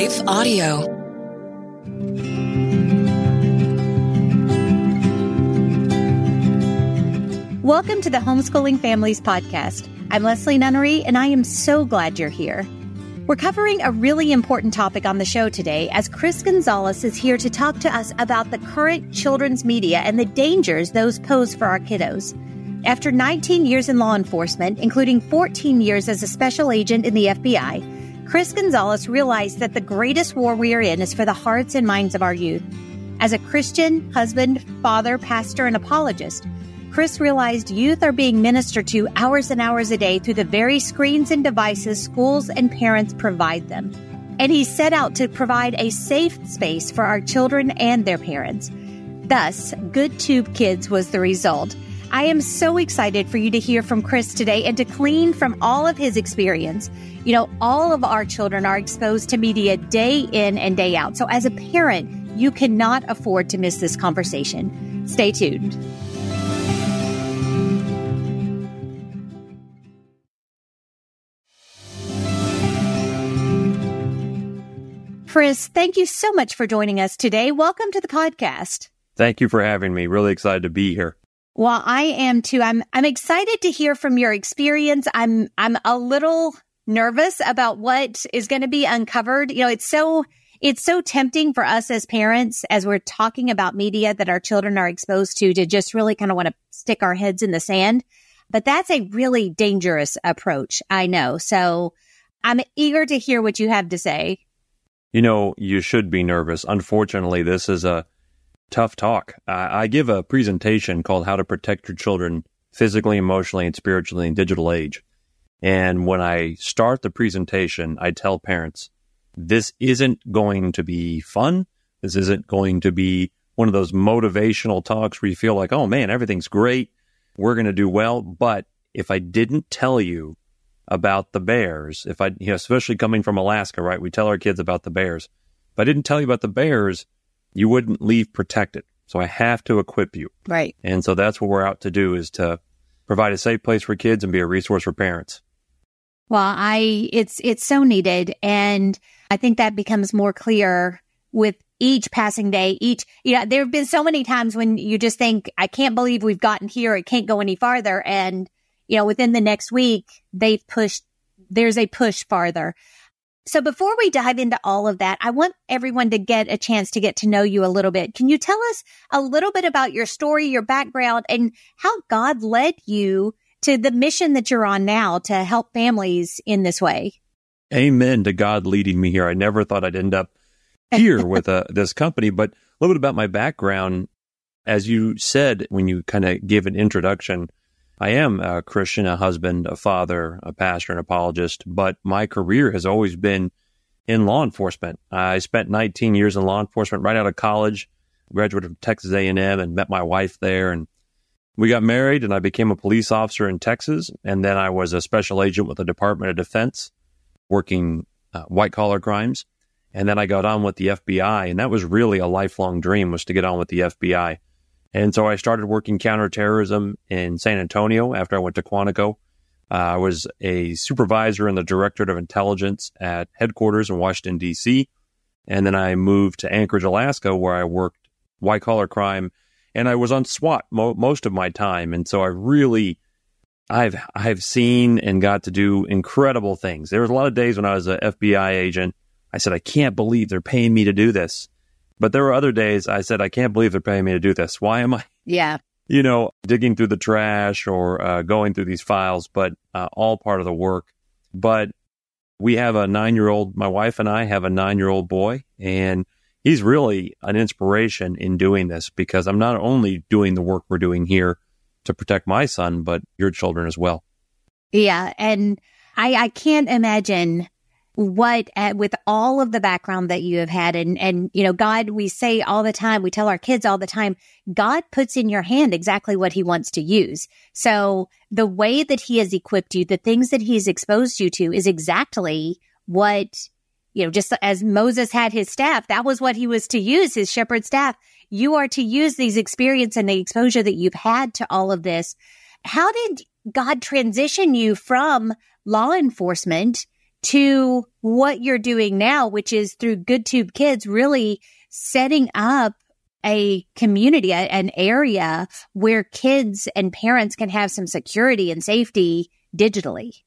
Life Audio. Welcome to the Homeschooling Families Podcast. I'm Leslie Nunnery, and I am so glad you're here. We're covering a really important topic on the show today as Chris Gonzales is here to talk to us about the current children's media and the dangers those pose for our kiddos. After 19 years in law enforcement, including 14 years as a special agent in the FBI, Chris Gonzales realized that the greatest war we are in is for the hearts and minds of our youth. As a Christian, husband, father, pastor, and apologist, Chris realized youth are being ministered to hours and hours a day through the very screens and devices schools and parents provide them. And he set out to provide a safe space for our children and their parents. Thus, Good Tube Kids was the result. I am so excited for you to hear from Chris today and to glean from all of his experience. You know, all of our children are exposed to media day in and day out. So as a parent, you cannot afford to miss this conversation. Stay tuned. Chris, thank you so much for joining us today. Welcome to the podcast. Thank you for having me. Really excited to be here. Well, I am too. I'm I'm excited to hear from your experience. I'm I'm a little nervous about what is going to be uncovered. You know, it's so it's so tempting for us as parents as we're talking about media that our children are exposed to to just really kind of want to stick our heads in the sand. But that's a really dangerous approach. I know. So I'm eager to hear what you have to say. You know, you should be nervous. Unfortunately, this is a tough talk. I, give a presentation called How to Protect Your Children Physically, Emotionally, and Spiritually in Digital Age. And when I start the presentation, I tell parents, this isn't going to be fun. This isn't going to be one of those motivational talks where you feel like, oh man, everything's great. We're going to do well. But if I didn't tell you about the bears, if I, you know, especially coming from Alaska, right? We tell our kids about the bears. If I didn't tell you about the bears, you wouldn't leave protected. So I have to equip you. Right. And so that's what we're out to do is to provide a safe place for kids and be a resource for parents. Well, I, it's, it's so needed. And I think that becomes more clear with each passing day, each, you know, there have been so many times when you just think, I can't believe we've gotten here. It can't go any farther. And you know, within the next week, they've pushed, there's a push farther. So before we dive into all of that, I want everyone to get a chance to get to know you a little bit. Can you tell us a little bit about your story, your background, and how God led you to the mission that you're on now to help families in this way? Amen to God leading me here. I never thought I'd end up here with uh, this company, but a little bit about my background. As you said when you kind of gave an introduction, I am a Christian, a husband, a father, a pastor, an apologist, but my career has always been in law enforcement. I spent 19 years in law enforcement right out of college, graduated from Texas A&M and met my wife there and we got married and I became a police officer in Texas and then I was a special agent with the Department of Defense working uh, white collar crimes and then I got on with the FBI and that was really a lifelong dream was to get on with the FBI. And so I started working counterterrorism in San Antonio after I went to Quantico. Uh, I was a supervisor in the Directorate of Intelligence at headquarters in Washington, D.C. And then I moved to Anchorage, Alaska, where I worked white collar crime. And I was on SWAT mo- most of my time. And so I really, I've, I've seen and got to do incredible things. There was a lot of days when I was an FBI agent. I said, I can't believe they're paying me to do this. But there were other days I said, I can't believe they're paying me to do this. Why am I? Yeah. You know, digging through the trash or uh, going through these files, but uh, all part of the work. But we have a nine year old, my wife and I have a nine year old boy, and he's really an inspiration in doing this because I'm not only doing the work we're doing here to protect my son, but your children as well. Yeah. And I, I can't imagine what uh, with all of the background that you have had and and you know god we say all the time we tell our kids all the time god puts in your hand exactly what he wants to use. So the way that he has equipped you the things that he's exposed you to is exactly what you know just as moses had his staff that was what he was to use his shepherd staff. You are to use these experience and the exposure that you've had to all of this. How did god transition you from law enforcement to what you're doing now, which is through GoodTube Kids, really setting up a community, an area where kids and parents can have some security and safety digitally.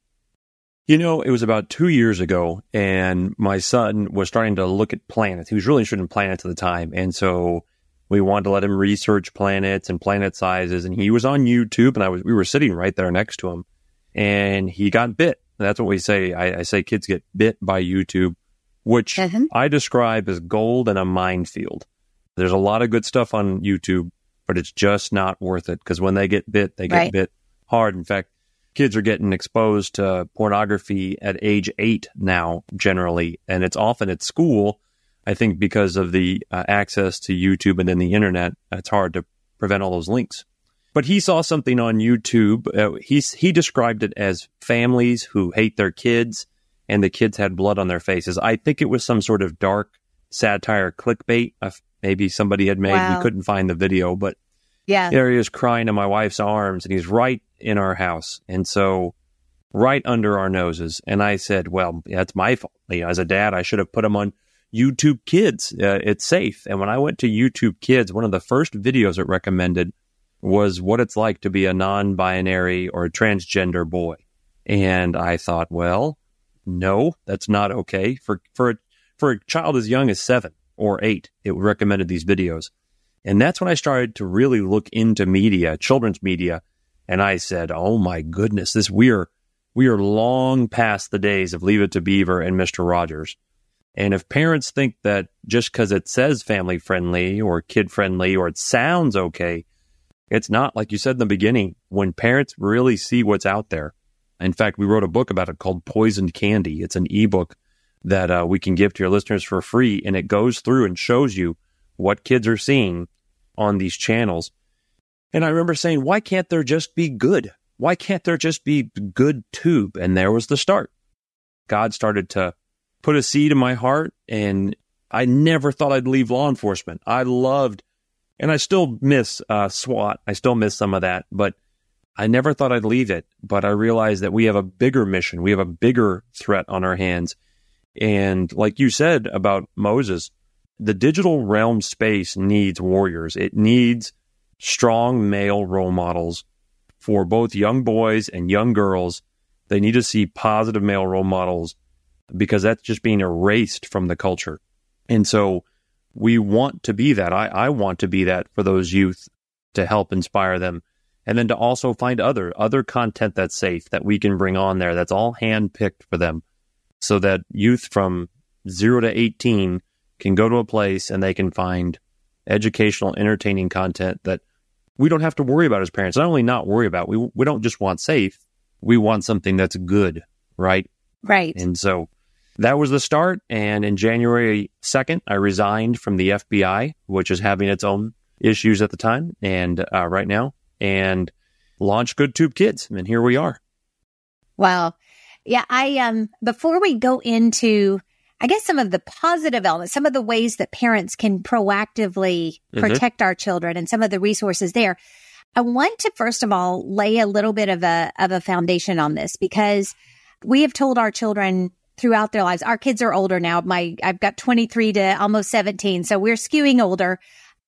You know, it was about two years ago, and my son was starting to look at planets. He was really interested in planets at the time. And so we wanted to let him research planets and planet sizes. And he was on YouTube, and I was we were sitting right there next to him, and he got bit. That's what we say. I, I say kids get bit by YouTube, which mm-hmm. I describe as gold in a minefield. There's a lot of good stuff on YouTube, but it's just not worth it because when they get bit, they get right. bit hard. In fact, kids are getting exposed to pornography at age eight now, generally, and it's often at school. I think because of the uh, access to YouTube and then the internet, it's hard to prevent all those links. But he saw something on YouTube. Uh, he he described it as families who hate their kids, and the kids had blood on their faces. I think it was some sort of dark satire clickbait. Uh, maybe somebody had made. Wow. We couldn't find the video, but yeah, there he is crying in my wife's arms, and he's right in our house. And so right under our noses. And I said, well, that's my fault. You know, as a dad, I should have put him on YouTube Kids. Uh, it's safe. And when I went to YouTube Kids, one of the first videos it recommended was what it's like to be a non-binary or a transgender boy. And I thought, well, no, that's not okay for for for a child as young as seven or eight. It recommended these videos, and that's when I started to really look into media, children's media, and I said, "Oh my goodness, this we are we are long past the days of Leave It to Beaver and Mister Rogers." And if parents think that just because it says family friendly or kid friendly or it sounds okay, it's not like you said in the beginning. When parents really see what's out there, in fact, we wrote a book about it called Poisoned Candy. It's an ebook that uh, we can give to your listeners for free, and it goes through and shows you what kids are seeing on these channels and I remember saying, why can't there just be good? Why can't there just be good tube? And there was the start. God started to put a seed in my heart, and I never thought I'd leave law enforcement. I loved, and I still miss uh, SWAT. I still miss some of that, but I never thought I'd leave it. But I realized that we have a bigger mission. We have a bigger threat on our hands. And like you said about Moses, the digital realm space needs warriors. It needs strong male role models for both young boys and young girls. They need to see positive male role models because that's just being erased from the culture. And so we want to be that. I, I want to be that for those youth to help inspire them. And then to also find other other content that's safe that we can bring on there that's all handpicked for them so that youth from zero to 18 can go to a place and they can find educational, entertaining content that we don't have to worry about as parents. Not only not worry about, we we don't just want safe, we want something that's good, right? Right. And so that was the start. And in January 2nd, I resigned from the FBI, which is having its own issues at the time and uh, right now, and launched Good Tube Kids. And here we are. Wow. Yeah. I, um, before we go into I guess some of the positive elements, some of the ways that parents can proactively mm-hmm. protect our children and some of the resources there. I want to first of all lay a little bit of a of a foundation on this because we have told our children throughout their lives. Our kids are older now. My I've got 23 to almost 17, so we're skewing older.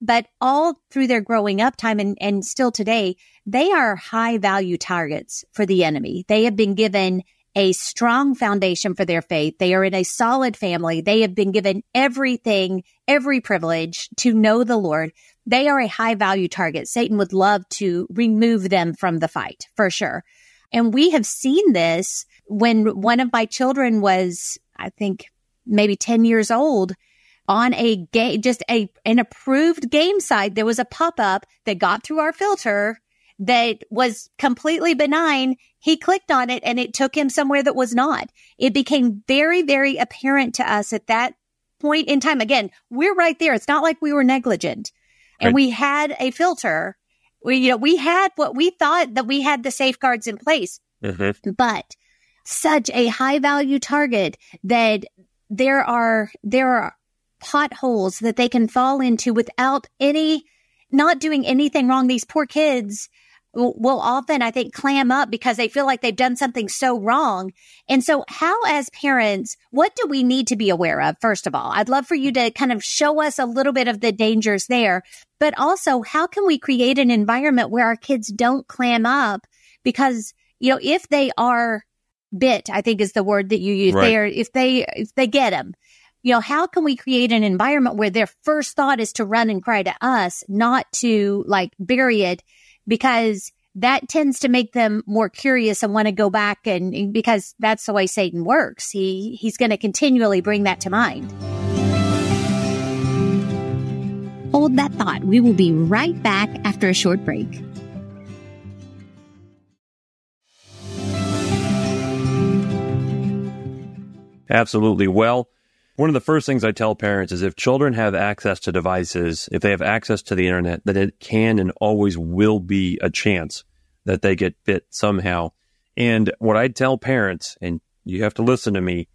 But all through their growing up time and, and still today, they are high value targets for the enemy. They have been given a strong foundation for their faith. They are in a solid family. They have been given everything, every privilege to know the Lord. They are a high value target. Satan would love to remove them from the fight for sure. And we have seen this when one of my children was, I think, maybe 10 years old on a game, just a, an approved game site. There was a pop up that got through our filter that was completely benign, he clicked on it and it took him somewhere that was not. It became very, very apparent to us at that point in time. Again, we're right there. It's not like we were negligent and right. we had a filter. We, you know, we had what we thought that we had the safeguards in place, mm-hmm. but such a high value target that there are, there are potholes that they can fall into without any, not doing anything wrong. These poor kids will often, I think, clam up because they feel like they've done something so wrong. And so how as parents, what do we need to be aware of? First of all, I'd love for you to kind of show us a little bit of the dangers there, but also how can we create an environment where our kids don't clam up? Because, you know, if they are bit, I think is the word that you use Right. there, if they, if they get them, you know, how can we create an environment where their first thought is to run and cry to us, not to like bury it because that tends to make them more curious and want to go back and because that's the way Satan works. He he's going to continually bring that to mind. Hold that thought. We will be right back after a short break. Absolutely. Well, one of the first things I tell parents is if children have access to devices, if they have access to the internet, that it can and always will be a chance that they get bit somehow. And what I tell parents, and you have to listen to me,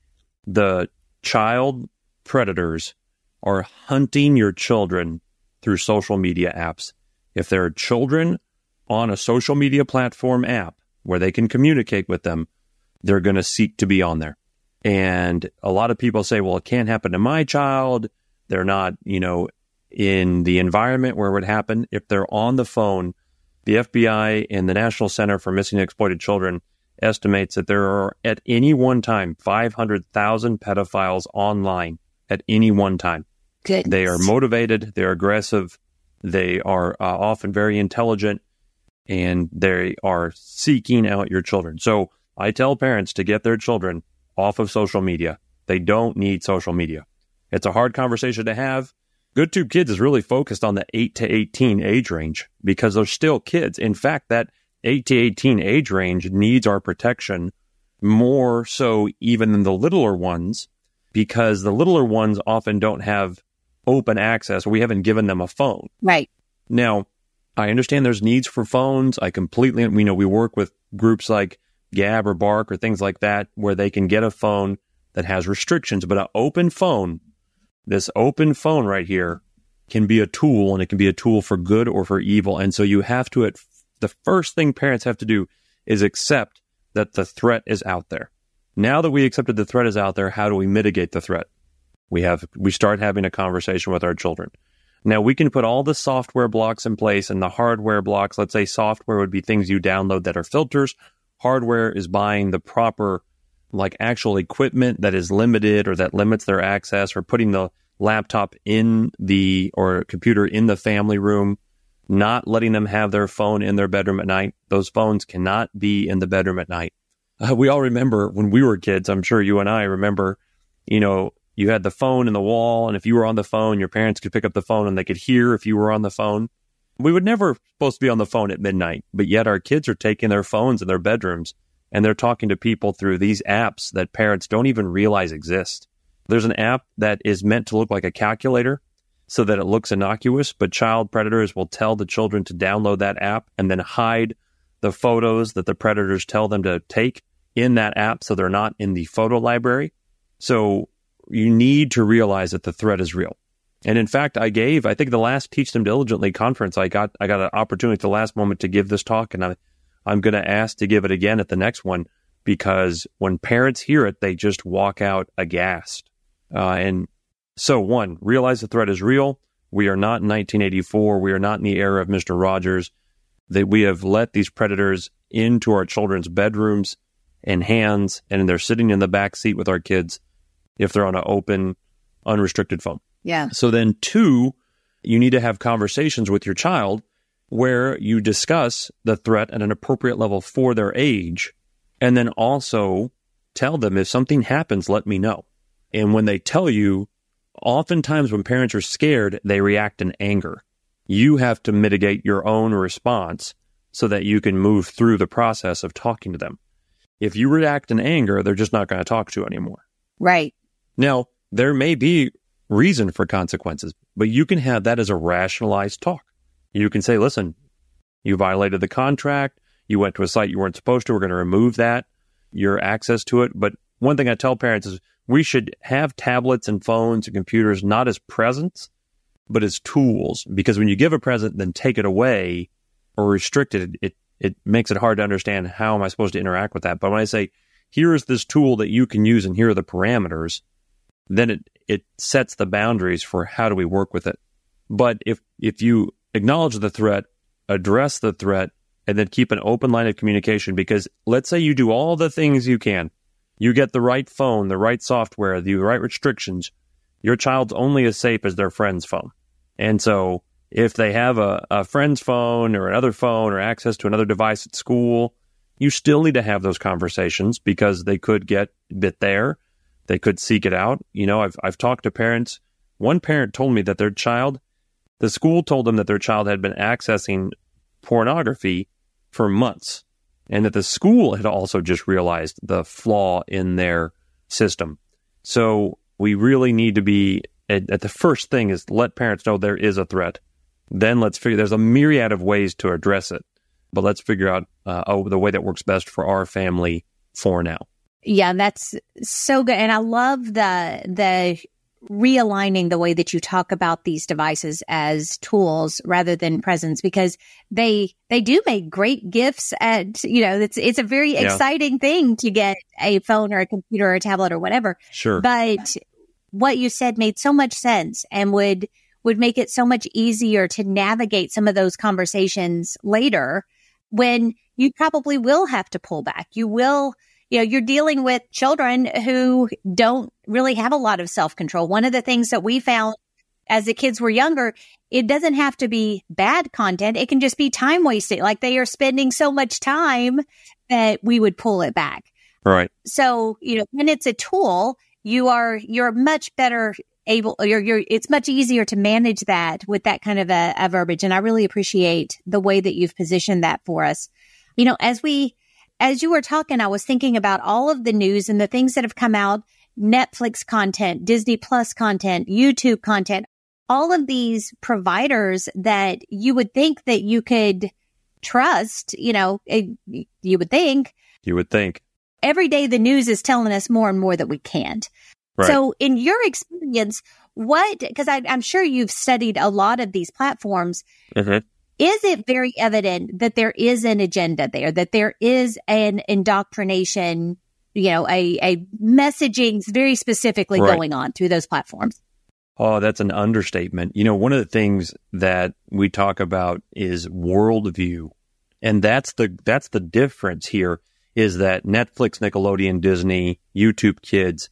the child predators are hunting your children through social media apps. If there are children on a social media platform app where they can communicate with them, they're going to seek to be on there. And a lot of people say, well, it can't happen to my child. They're not, you know, in the environment where it would happen. If they're on the phone, the FBI and the National Center for Missing and Exploited Children estimates that there are at any one time 500,000 pedophiles online at any one time. Good. They are motivated, they're aggressive, they are uh, often very intelligent, and they are seeking out your children. So I tell parents to get their children off of social media. They don't need social media. It's a hard conversation to have. GoodTube Kids is really focused on the 8 to 18 age range because they're still kids. In fact, that 8 to 18 age range needs our protection more so even than the littler ones because the littler ones often don't have open access. We haven't given them a phone. right. Now, I understand there's needs for phones. I completely, we know we work with groups like Gabb or Bark or things like that where they can get a phone that has restrictions, but an open phone, this open phone right here can be a tool and it can be a tool for good or for evil. And so you have to, the first thing parents have to do is accept that the threat is out there. Now that we accepted the threat is out there, how do we mitigate the threat? We have, we start having a conversation with our children. Now we can put all the software blocks in place and the hardware blocks. Let's say software would be things you download that are filters. Hardware is buying the proper, like actual equipment that is limited or that limits their access or putting the laptop in the or computer in the family room, not letting them have their phone in their bedroom at night. Those phones cannot be in the bedroom at night. Uh, we all remember when we were kids. I'm sure you and I remember, you know, you had the phone in the wall, and if you were on the phone, your parents could pick up the phone and they could hear if you were on the phone. We would never supposed to be on the phone at midnight, but yet our kids are taking their phones in their bedrooms and they're talking to people through these apps that parents don't even realize exist. There's an app that is meant to look like a calculator so that it looks innocuous, but child predators will tell the children to download that app and then hide the photos that the predators tell them to take in that app so they're not in the photo library. So you need to realize that the threat is real. And in fact, I gave, I think the last Teach Them Diligently conference, I got, I got an opportunity at the last moment to give this talk and I, I'm going to ask to give it again at the next one because when parents hear it, they just walk out aghast. Uh, and so one, realize the threat is real. We are not in 1984. We are not in the era of Mr. Rogers that we have let these predators into our children's bedrooms and hands and they're sitting in the back seat with our kids if they're on an open, unrestricted phone. Yeah. So then, two, you need to have conversations with your child where you discuss the threat at an appropriate level for their age. And then also tell them if something happens, let me know. And when they tell you, oftentimes when parents are scared, they react in anger. You have to mitigate your own response so that you can move through the process of talking to them. If you react in anger, they're just not going to talk to you anymore. Right. Now, there may be reason for consequences, but you can have that as a rationalized talk. You can say, listen, you violated the contract. You went to a site you weren't supposed to. We're going to remove that, your access to it. But one thing I tell parents is we should have tablets and phones and computers not as presents, but as tools. Because when you give a present, then take it away or restrict it, it it makes it hard to understand how am I supposed to interact with that. But when I say, here is this tool that you can use and here are the parameters, then it, it sets the boundaries for how do we work with it. But if, if you acknowledge the threat, address the threat, and then keep an open line of communication, because let's say you do all the things you can, you get the right phone, the right software, the right restrictions, your child's only as safe as their friend's phone. And so if they have a, a friend's phone or another phone or access to another device at school, you still need to have those conversations because they could get bit there. They could seek it out. You know, I've, I've talked to parents. One parent told me that their child, the school told them that their child had been accessing pornography for months and that the school had also just realized the flaw in their system. So we really need to be at, at the first thing is let parents know there is a threat then let's figure there's a myriad of ways to address it, but let's figure out uh, oh, the way that works best for our family for now. Yeah, that's so good. And I love the the realigning the way that you talk about these devices as tools rather than presents because they they do make great gifts and you know it's it's a very yeah. exciting thing to get a phone or a computer or a tablet or whatever sure but what you said made so much sense and would would make it so much easier to navigate some of those conversations later when you probably will have to pull back. You will, you know, you're dealing with children who don't really have a lot of self control. One of the things that we found as the kids were younger, it doesn't have to be bad content. It can just be time wasted. Like they are spending so much time that we would pull it back. Right. So, you know, when it's a tool, you are, you're much better able you're, you're it's much easier to manage that with that kind of a, a verbiage and i really appreciate the way that you've positioned that for us you know as we as you were talking i was thinking about all of the news and the things that have come out netflix content disney plus content youtube content all of these providers that you would think that you could trust you know it, you would think you would think every day the news is telling us more and more that we can't Right. So, in your experience, what, because I'm sure you've studied a lot of these platforms, mm-hmm. Is it very evident that there is an agenda there, that there is an indoctrination, you know, a, a messaging very specifically right. going on through those platforms? Oh, that's an understatement. You know, one of the things that we talk about is worldview. And that's the that's the difference here is that Netflix, Nickelodeon, Disney, YouTube Kids,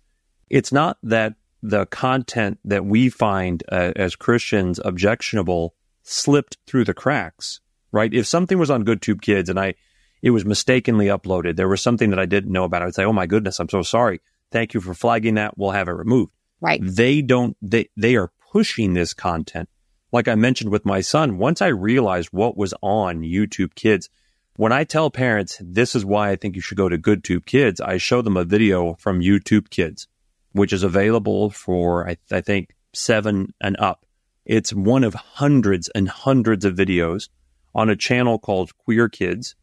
it's not that the content that we find uh, as Christians objectionable slipped through the cracks, right? If something was on GoodTube Kids and I, it was mistakenly uploaded, there was something that I didn't know about. I would say, "Oh my goodness, I'm so sorry. Thank you for flagging that. We'll have it removed." Right? They don't. They they are pushing this content. Like I mentioned with my son, once I realized what was on YouTube Kids, when I tell parents this is why I think you should go to GoodTube Kids, I show them a video from YouTube Kids which is available for, I, I think, seven and up. It's one of hundreds and hundreds of videos on a channel called Queer Kids.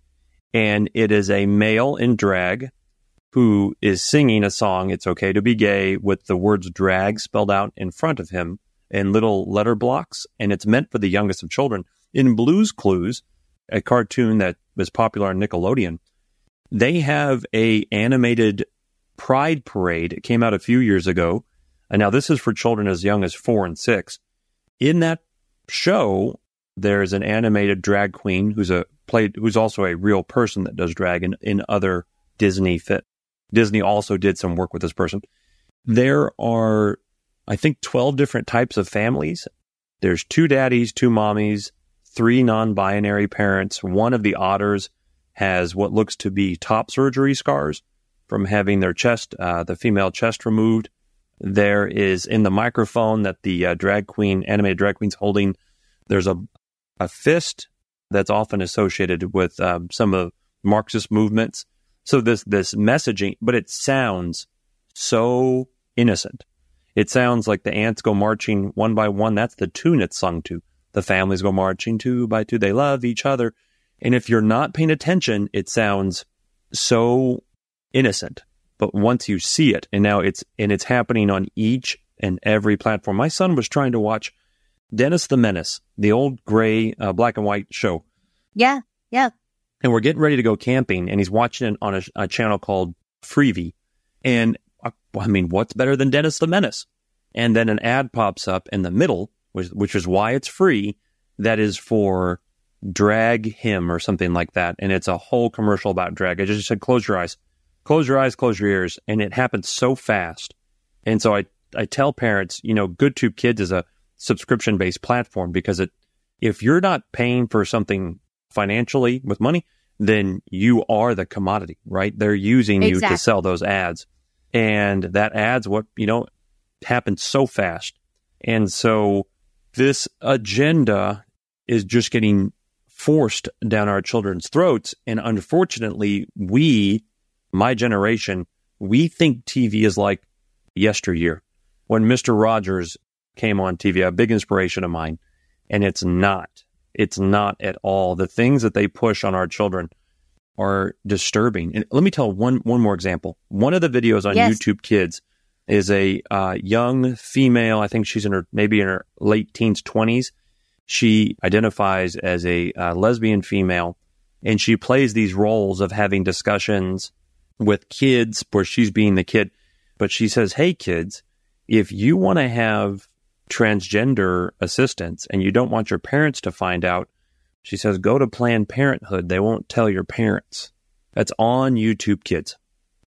And it is a male in drag who is singing a song, It's Okay to Be Gay, with the words drag spelled out in front of him in little letter blocks. And it's meant for the youngest of children. In Blues Clues, a cartoon that was popular on Nickelodeon, they have a animated Pride Parade. It came out a few years ago. And now this is for children as young as four and six. In that show, there's an animated drag queen who's a played who's also a real person that does drag in, in other Disney fit. Disney also did some work with this person. There are, I think, 12 different types of families. There's two daddies, two mommies, three non binary parents. One of the otters has what looks to be top surgery scars from having their chest, uh, the female chest removed. There is in the microphone that the uh, drag queen, animated drag queen's holding, there's a, a fist that's often associated with um, some of Marxist movements. So this, this messaging, but it sounds so innocent. It sounds like the ants go marching one by one. That's the tune it's sung to. The families go marching two by two. They love each other. And if you're not paying attention, it sounds so innocent. But once you see it, and now it's and it's happening on each and every platform. My son was trying to watch Dennis the Menace, the old gray uh, black and white show. Yeah, yeah. and we're getting ready to go camping, and he's watching it on a, a channel called Freevee. And uh, I mean, what's better than Dennis the Menace? And then an ad pops up in the middle, which, which is why it's free. That is for drag him or something like that. And it's a whole commercial about drag. I just said, close your eyes, close your eyes, close your ears. And it happens so fast. And so I, I tell parents, you know, GoodTube Kids is a subscription based platform because it, if you're not paying for something financially with money, then you are the commodity, right? They're using exactly. you to sell those ads. And that ads what, you know, happens so fast. And so this agenda is just getting forced down our children's throats. And unfortunately, we, my generation, we think TV is like yesteryear when Mr. Rogers came on TV, a big inspiration of mine. And it's not. It's not at all. The things that they push on our children are disturbing. And let me tell one one more example. One of the videos on yes. YouTube Kids is a uh, young female. I think she's in her maybe in her late teens, twenties. She identifies as a uh, lesbian female, and she plays these roles of having discussions with kids where she's being the kid. But she says, "Hey, kids, if you want to have transgender assistance and you don't want your parents to find out, she says, go to Planned Parenthood. They won't tell your parents. That's on YouTube Kids.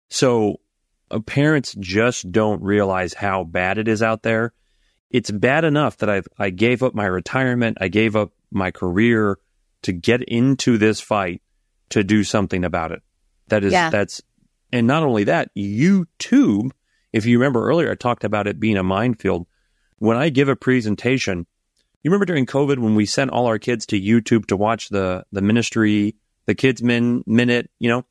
So uh, parents just don't realize how bad it is out there. It's bad enough that I I gave up my retirement, I gave up my career to get into this fight to do something about it. That is yeah. that's and not only that, YouTube, if you remember earlier I talked about it being a minefield when I give a presentation, you remember during COVID when we sent all our kids to YouTube to watch the the ministry, the kids min minute, you know?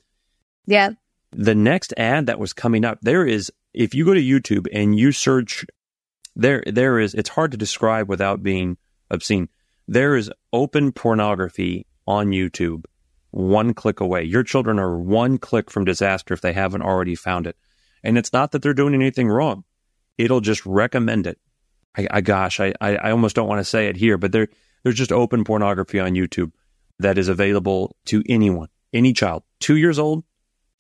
Yeah. The next ad that was coming up, there is if you go to YouTube and you search there there is it's hard to describe without being obscene. There is open pornography on YouTube one click away. Your children are one click from disaster if they haven't already found it. And it's not that they're doing anything wrong. It'll just recommend it. I, I gosh, I, I almost don't want to say it here, but there there's just open pornography on YouTube that is available to anyone, any child, two years old,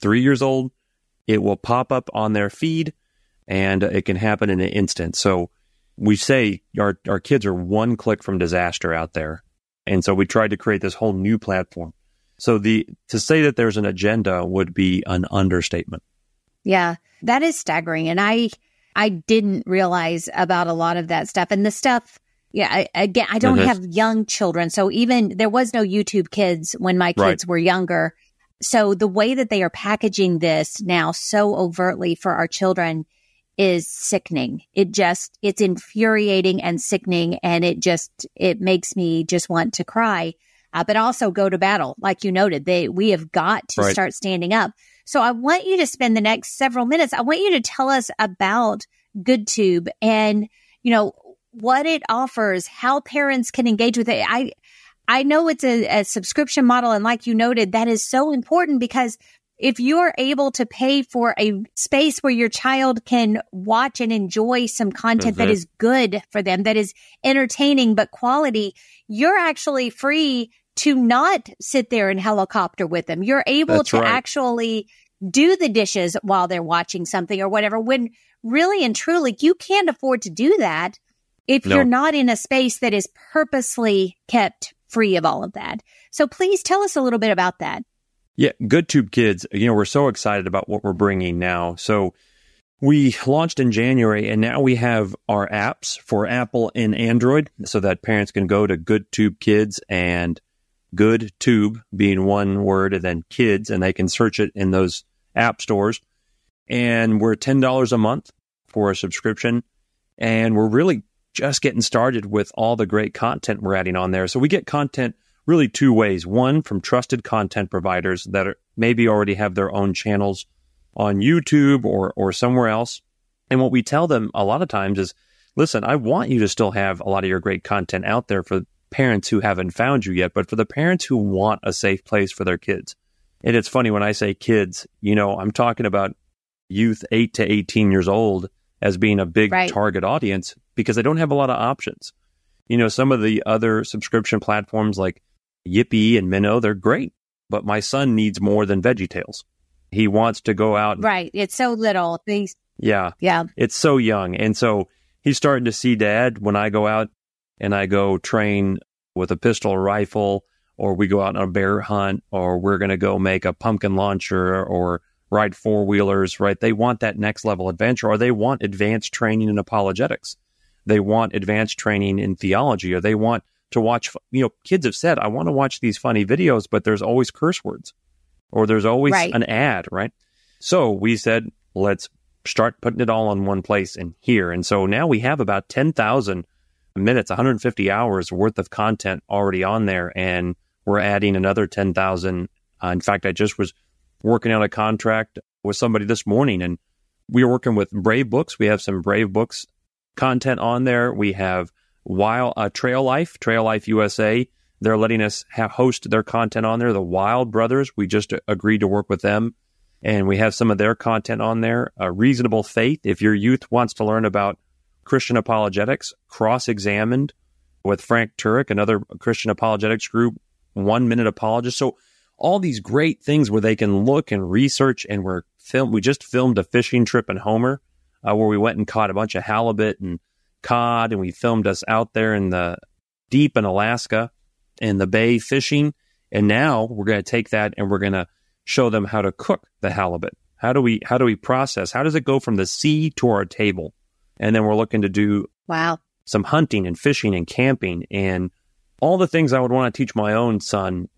three years old. It will pop up on their feed, and it can happen in an instant. So we say our our kids are one click from disaster out there, and so we tried to create this whole new platform. So the to say that there's an agenda would be an understatement. Yeah, that is staggering, and I I didn't realize about a lot of that stuff. And the stuff, yeah, I, again, I don't mm-hmm. have young children. So even there was no YouTube kids when my kids right. were younger. So the way that they are packaging this now so overtly for our children is sickening. It just, it's infuriating and sickening. And it just, it makes me just want to cry. Uh, but also go to battle. Like you noted, they, we have got to right. start standing up. So I want you to spend the next several minutes. I want you to tell us about GoodTube and, you know, what it offers, how parents can engage with it. I, I know it's a, a subscription model. And like you noted, that is so important because if you're able to pay for a space where your child can watch and enjoy some content mm-hmm. that is good for them, that is entertaining but quality, you're actually free to not sit there and helicopter with them. You're able That's to right. actually do the dishes while they're watching something or whatever when really and truly you can't afford to do that if no. you're not in a space that is purposely kept free of all of that. So please tell us a little bit about that. Yeah, GoodTube Kids, you know, we're so excited about what we're bringing now. So we launched in January and now we have our apps for Apple and Android so that parents can go to GoodTube Kids and good tube being one word and then kids and they can search it in those app stores. And we're $10 a month for a subscription. And we're really just getting started with all the great content we're adding on there. So we get content really two ways. One from trusted content providers that are, maybe already have their own channels on youtube or, or somewhere else. And what we tell them a lot of times is listen i want you to still have a lot of your great content out there for parents who haven't found you yet, but for the parents who want a safe place for their kids. And it's funny when I say kids, you know, I'm talking about youth 8 to 18 years old as being a big right. target audience because they don't have a lot of options. You know, some of the other subscription platforms like Yippee and Minno, they're great. but my son needs more than Veggie Tales. He wants to go out. Right. It's so little. Things. Yeah. Yeah. It's so young. And so he's starting to see dad when I go out and I go train with a pistol or rifle, or we go out on a bear hunt, or we're going to go make a pumpkin launcher or ride four wheelers, right? They want that next level adventure, or they want advanced training in apologetics. They want advanced training in theology, or they want to watch, you know, kids have said, I want to watch these funny videos, but there's always curse words or there's always right. an ad, right? So we said, let's start putting it all in one place and here. And so now we have about 10,000 minutes, 150 hours worth of content already on there. And we're adding another 10,000. Uh, in fact, I just was working out a contract with somebody this morning and we are working with Brave Books. We have some Brave Books content on there. We have Wild uh, Trail Life, Trail Life USA. They're letting us host their content on there. The Wild Brothers, we just agreed to work with them, and we have some of their content on there. A Reasonable Faith, if your youth wants to learn about Christian apologetics, Cross Examined with Frank Turek, another Christian apologetics group, One Minute Apologist. So all these great things where they can look and research, and we're film. We just filmed a fishing trip in Homer uh, where we went and caught a bunch of halibut and cod, and we filmed us out there in the deep in Alaska in the bay fishing. And now we're going to take that and we're going to show them how to cook the halibut. How do we how do we process? How does it go from the sea to our table? And then we're looking to do wow some hunting and fishing and camping and all the things I would want to teach my own son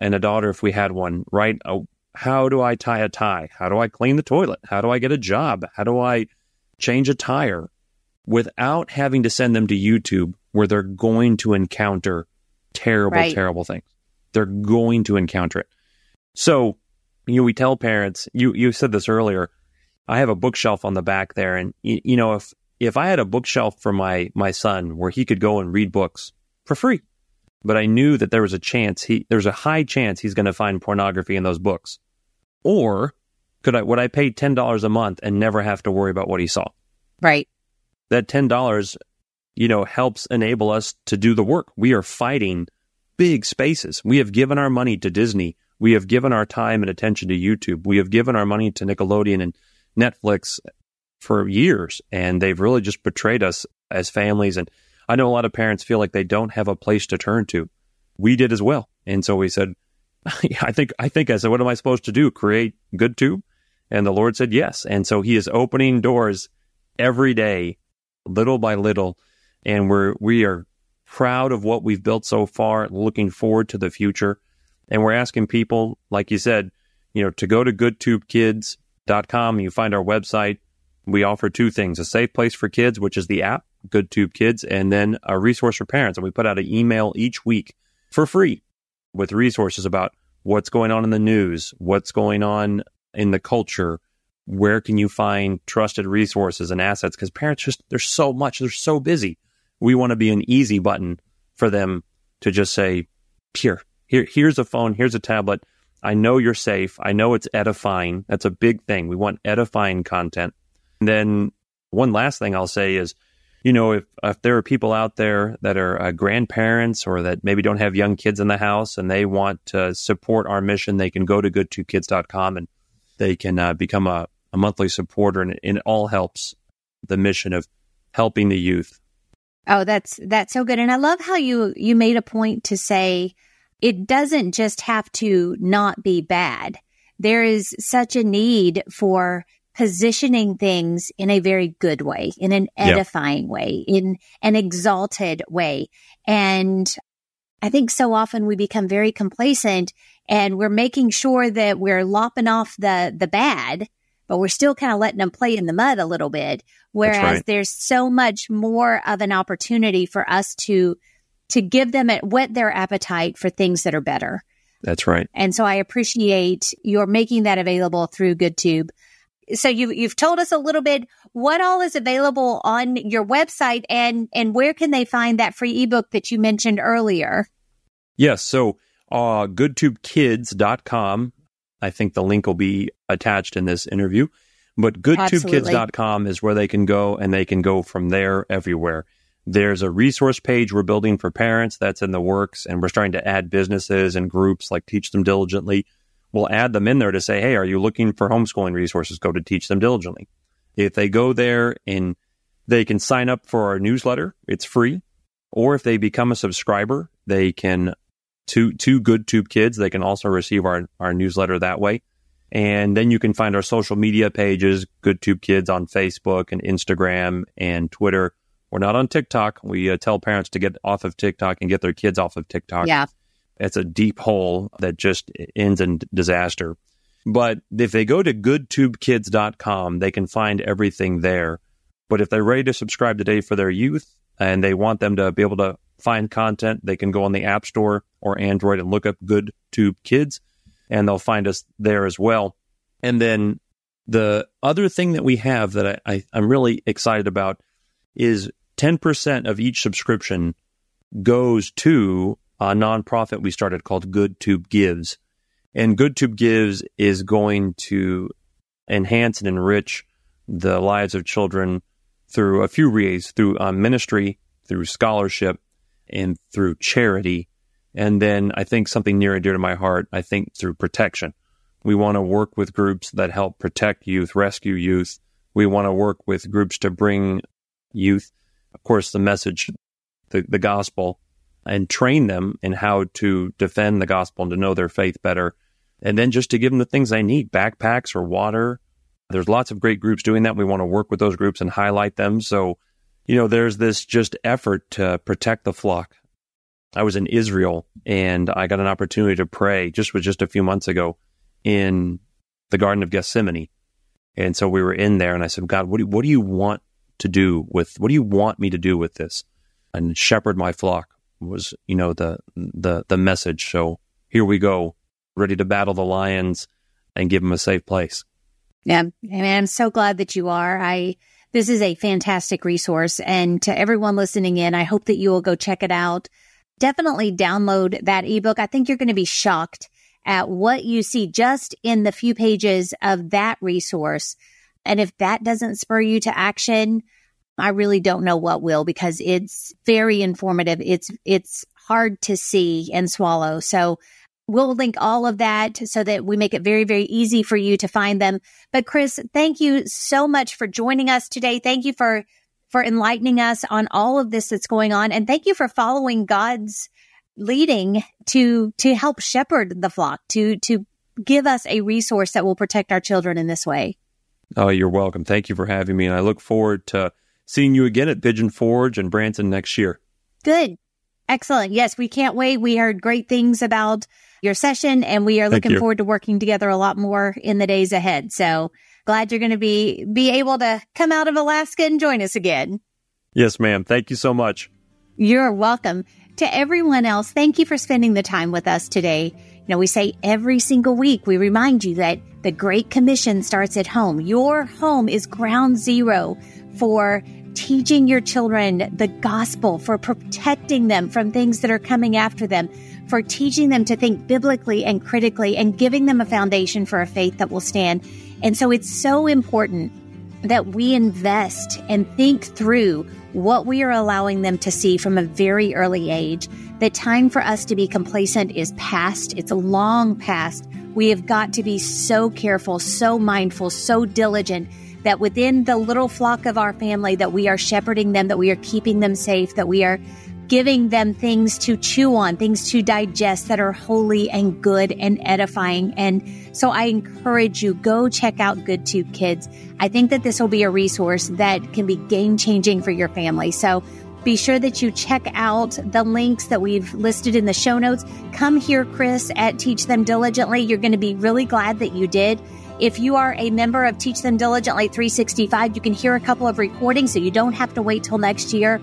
and a daughter if we had one. Right? Uh, how do I tie a tie? How do I clean the toilet? How do I get a job? How do I change a tire? Without having to send them to YouTube where they're going to encounter terrible, right. terrible things. They're going to encounter it. So, you know, we tell parents, you, you said this earlier, I have a bookshelf on the back there. And, you, you know, if, if I had a bookshelf for my, my son where he could go and read books for free, but I knew that there was a chance he, there's a high chance he's going to find pornography in those books. Or could I, would I pay $10 a month and never have to worry about what he saw? Right. That $10 you know, helps enable us to do the work. We are fighting big spaces. We have given our money to Disney. We have given our time and attention to YouTube. We have given our money to Nickelodeon and Netflix for years, and they've really just betrayed us as families. And I know a lot of parents feel like they don't have a place to turn to. We did as well. And so we said, I think, I think I said, what am I supposed to do? Create good tube? And the Lord said, yes. And so he is opening doors every day, little by little and we're we are proud of what we've built so far, looking forward to the future. And we're asking people, like you said, you know, to go to goodtubekids.com. You find our website. We offer two things a safe place for kids, which is the app, GoodTube Kids, and then a resource for parents. And we put out an email each week for free with resources about what's going on in the news, what's going on in the culture, where can you find trusted resources and assets? Because parents just, there's so much, they're so busy we want to be an easy button for them to just say, here, here, here's a phone, here's a tablet. I know you're safe. I know it's edifying. That's a big thing. We want edifying content. And then one last thing I'll say is, you know, if, if there are people out there that are uh, grandparents or that maybe don't have young kids in the house and they want to support our mission, they can go to goodtubekids.com and they can uh, become a, a monthly supporter and it all helps the mission of helping the youth Oh, that's that's so good. And I love how you you made a point to say it doesn't just have to not be bad. There is such a need for positioning things in a very good way, in an edifying way, in an exalted way. And I think so often we become very complacent and we're making sure that we're lopping off the the bad but we're still kind of letting them play in the mud a little bit. Whereas right. there's so much more of an opportunity for us to to give them a, whet their appetite for things that are better. That's right. And so I appreciate your making that available through GoodTube. So you've you've told us a little bit what all is available on your website and and where can they find that free ebook that you mentioned earlier? Yes, so uh, goodtubekids.com I think the link will be attached in this interview. But goodtubekids.com is where they can go and they can go from there everywhere. There's a resource page we're building for parents that's in the works, and we're starting to add businesses and groups like Teach Them Diligently. We'll add them in there to say, hey, are you looking for homeschooling resources? Go to Teach Them Diligently. If they go there and they can sign up for our newsletter, it's free. Or if they become a subscriber, they can to to GoodTube Kids. They can also receive our our newsletter that way. And then you can find our social media pages, GoodTube Kids on Facebook and Instagram and Twitter. We're not on TikTok. We uh, tell parents to get off of TikTok and get their kids off of TikTok. Yeah. It's a deep hole that just ends in disaster. But if they go to goodtubekids.com, they can find everything there. But if they're ready to subscribe today for their youth and they want them to be able to find content, they can go on the App Store or Android and look up GoodTube Kids and they'll find us there as well. And then the other thing that we have that I, I'm really excited about is 10% of each subscription goes to a nonprofit we started called GoodTube Gives. And GoodTube Gives is going to enhance and enrich the lives of children through a few ways through uh, ministry, through scholarship, and through charity. And then I think something near and dear to my heart, I think through protection. We want to work with groups that help protect youth, rescue youth. We want to work with groups to bring youth, of course, the message, the, the gospel, and train them in how to defend the gospel and to know their faith better. And then just to give them the things they need, backpacks or water. There's lots of great groups doing that. We want to work with those groups and highlight them. So, you know, there's this just effort to protect the flock. I was in Israel and I got an opportunity to pray just was just a few months ago in the Garden of Gethsemane. And so we were in there and I said, God, what do, what do you want to do with, what do you want me to do with this? And shepherd my flock was, you know, the, the, the message. So here we go, ready to battle the lions and give them a safe place. Yeah. And I'm so glad that you are. I, this is a fantastic resource. And to everyone listening in, I hope that you will go check it out. Definitely download that ebook. I think you're going to be shocked at what you see just in the few pages of that resource. And if that doesn't spur you to action, I really don't know what will because it's very informative. It's, it's hard to see and swallow. So we'll link all of that so that we make it very, very easy for you to find them. But Chris, thank you so much for joining us today. Thank you for, for enlightening us on all of this that's going on. And thank you for following God's leading to, to help shepherd the flock, to, to give us a resource that will protect our children in this way. Oh, you're welcome. Thank you for having me. And I look forward to seeing you again at Pigeon Forge and Branson next year. Good. Excellent. Yes, we can't wait. We heard great things about your session and we are Thank looking you. forward to working together a lot more in the days ahead. So glad you're going to be, be able to come out of Alaska and join us again. Yes, ma'am. Thank you so much. You're welcome. To everyone else, thank you for spending the time with us today. You know, we say every single week, we remind you that the Great Commission starts at home. Your home is ground zero for teaching your children the gospel, for protecting them from things that are coming after them, for teaching them to think biblically and critically and giving them a foundation for a faith that will stand. And so it's so important that we invest and think through what we are allowing them to see from a very early age. The time for us to be complacent is past. It's long past. We have got to be so careful, so mindful, so diligent that within the little flock of our family that we are shepherding them, that we are keeping them safe, that we are giving them things to chew on, things to digest that are holy and good and edifying. And so I encourage you, go check out Good GoodTube Kids. I think that this will be a resource that can be game changing for your family. So be sure that you check out the links that we've listed in the show notes. Come hear, Chris, at Teach Them Diligently. You're going to be really glad that you did. If you are a member of Teach Them Diligently 365, you can hear a couple of recordings so you don't have to wait till next year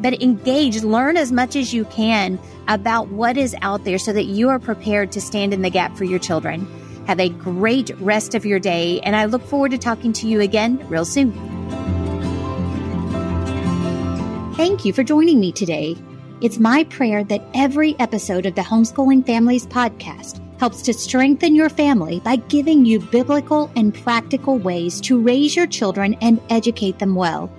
but engage, learn as much as you can about what is out there so that you are prepared to stand in the gap for your children. Have a great rest of your day, and I look forward to talking to you again real soon. Thank you for joining me today. It's my prayer that every episode of the Homeschooling Families podcast helps to strengthen your family by giving you biblical and practical ways to raise your children and educate them well.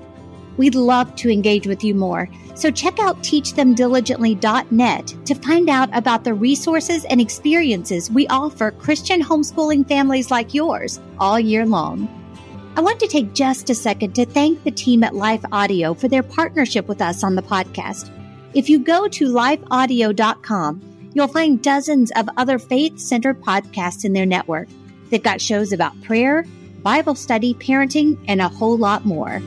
We'd love to engage with you more. So check out teachthemdiligently.net to find out about the resources and experiences we offer Christian homeschooling families like yours all year long. I want to take just a second to thank the team at Life Audio for their partnership with us on the podcast. If you go to lifeaudio.com, you'll find dozens of other faith centered podcasts in their network. They've got shows about prayer, Bible study, parenting, and a whole lot more.